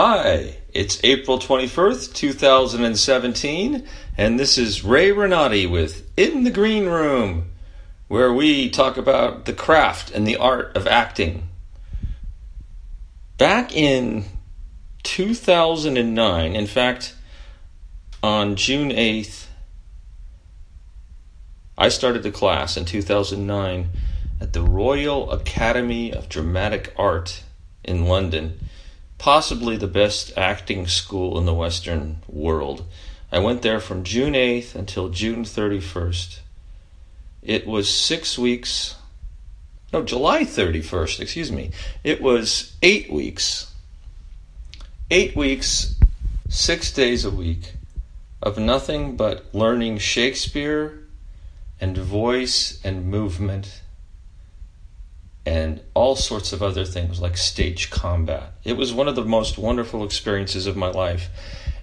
Hi, it's April 21st, 2017, and this is Ray Renati with In the Green Room, where we talk about the craft and the art of acting. Back in 2009, in fact, on June 8th, I started the class in 2009 at the Royal Academy of Dramatic Art in London possibly the best acting school in the Western world. I went there from June 8th until June 31st. It was six weeks, no, July 31st, excuse me. It was eight weeks, eight weeks, six days a week of nothing but learning Shakespeare and voice and movement and all sorts of other things like stage combat. It was one of the most wonderful experiences of my life.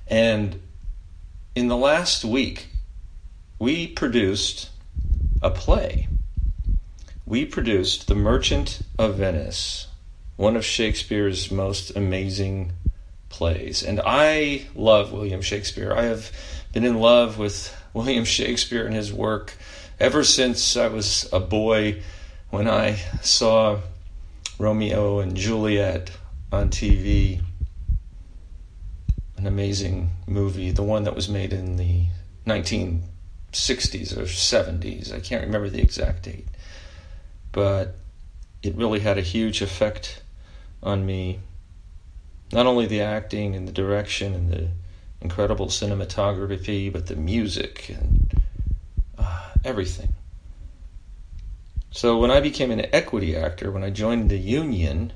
And in the last week, we produced a play. We produced The Merchant of Venice, one of Shakespeare's most amazing plays. And I love William Shakespeare. I have been in love with William Shakespeare and his work ever since I was a boy when I saw Romeo and Juliet on TV, an amazing movie, the one that was made in the 1960s or 70s, I can't remember the exact date, but it really had a huge effect on me. Not only the acting and the direction and the incredible cinematography, but the music and uh, everything. So when I became an equity actor, when I joined the union,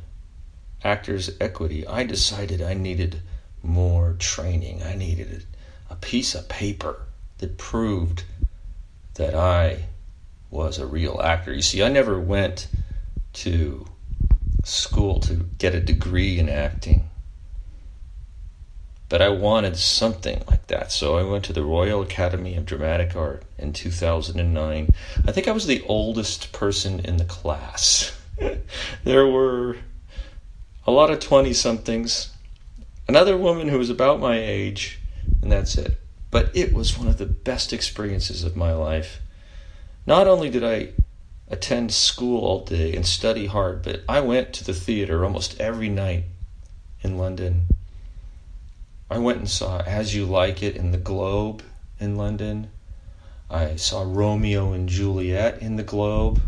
Actors Equity, I decided I needed more training. I needed a piece of paper that proved that I was a real actor. You see, I never went to school to get a degree in acting. But I wanted something like that. So I went to the Royal Academy of Dramatic Art in 2009. I think I was the oldest person in the class. there were a lot of 20 somethings, another woman who was about my age, and that's it. But it was one of the best experiences of my life. Not only did I attend school all day and study hard, but I went to the theater almost every night in London I went and saw As You Like It in the Globe in London. I saw Romeo and Juliet in the Globe.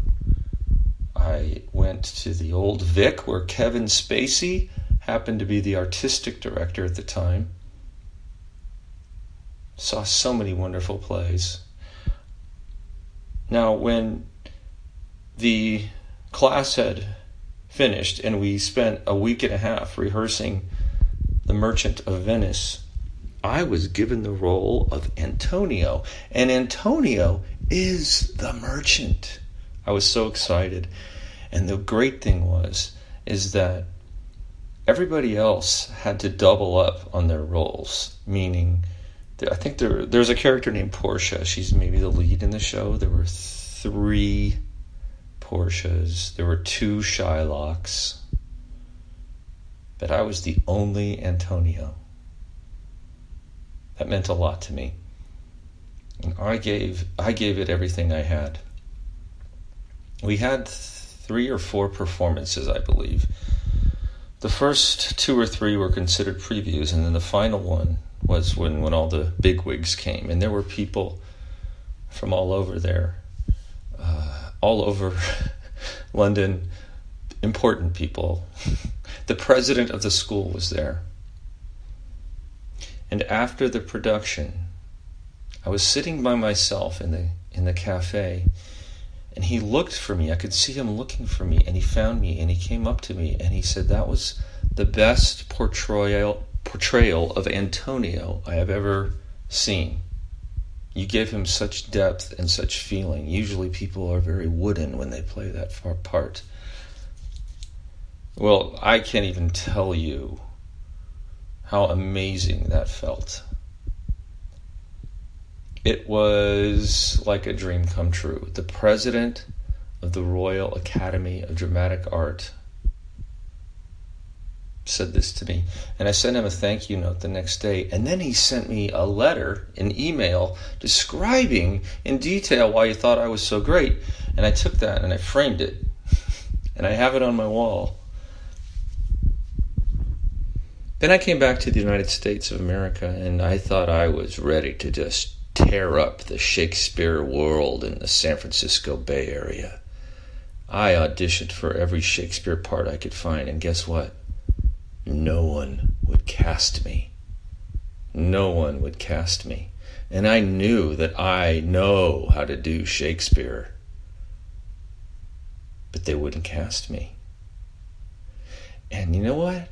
I went to the Old Vic where Kevin Spacey happened to be the artistic director at the time. Saw so many wonderful plays. Now, when the class had finished and we spent a week and a half rehearsing the Merchant of Venice, I was given the role of Antonio. And Antonio is the merchant. I was so excited. And the great thing was, is that everybody else had to double up on their roles, meaning, I think there, there's a character named Portia. She's maybe the lead in the show. There were three Portias, there were two Shylocks but I was the only Antonio. That meant a lot to me. And I gave I gave it everything I had. We had three or four performances, I believe. The first two or three were considered previews, and then the final one was when, when all the big wigs came. And there were people from all over there, uh, all over London, important people. The president of the school was there. And after the production, I was sitting by myself in the in the cafe and he looked for me. I could see him looking for me and he found me and he came up to me and he said that was the best portrayal portrayal of Antonio I have ever seen. You gave him such depth and such feeling. Usually people are very wooden when they play that part. Well, I can't even tell you how amazing that felt. It was like a dream come true. The president of the Royal Academy of Dramatic Art said this to me. And I sent him a thank you note the next day. And then he sent me a letter, an email, describing in detail why he thought I was so great. And I took that and I framed it. and I have it on my wall. Then I came back to the United States of America and I thought I was ready to just tear up the Shakespeare world in the San Francisco Bay Area. I auditioned for every Shakespeare part I could find, and guess what? no one would cast me. No one would cast me. And I knew that I know how to do Shakespeare. But they wouldn't cast me. And you know what?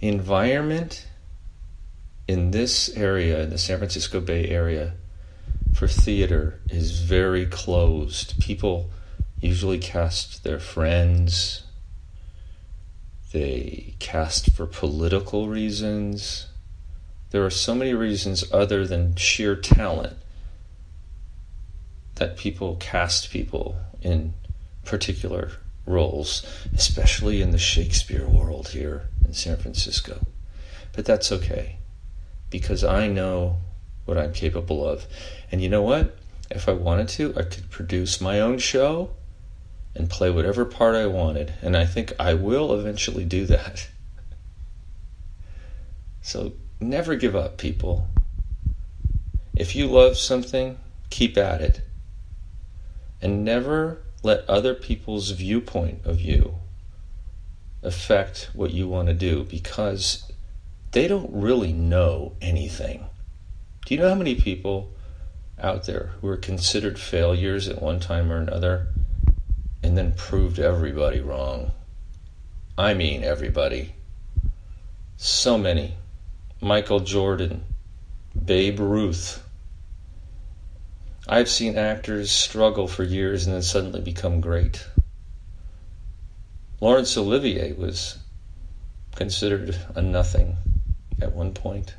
Environment in this area, in the San Francisco Bay Area, for theater is very closed. People usually cast their friends, they cast for political reasons. There are so many reasons other than sheer talent that people cast people in particular roles, especially in the Shakespeare world here in San Francisco. But that's okay because I know what I'm capable of. And you know what? If I wanted to, I could produce my own show and play whatever part I wanted. And I think I will eventually do that. So never give up, people. If you love something, keep at it. And never let other people's viewpoint of you affect what you want to do because they don't really know anything. Do you know how many people out there who are considered failures at one time or another and then proved everybody wrong. I mean, everybody. So many. Michael Jordan, Babe Ruth. I've seen actors struggle for years and then suddenly become great. Laurence Olivier was considered a nothing at one point.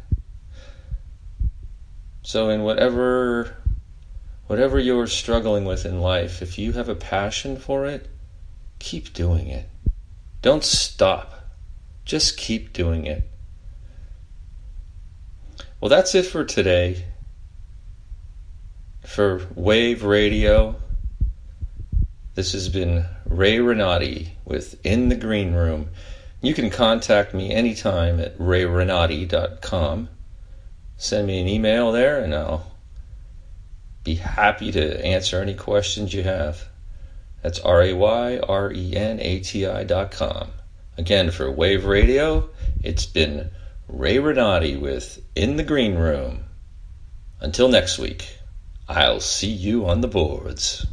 So, in whatever Whatever you're struggling with in life, if you have a passion for it, keep doing it. Don't stop. Just keep doing it. Well, that's it for today. For Wave Radio, this has been Ray Renati with In the Green Room. You can contact me anytime at rayrenati.com. Send me an email there and I'll be happy to answer any questions you have. That's R A Y R E N A T I dot com. Again, for Wave Radio, it's been Ray Renati with In the Green Room. Until next week, I'll see you on the boards.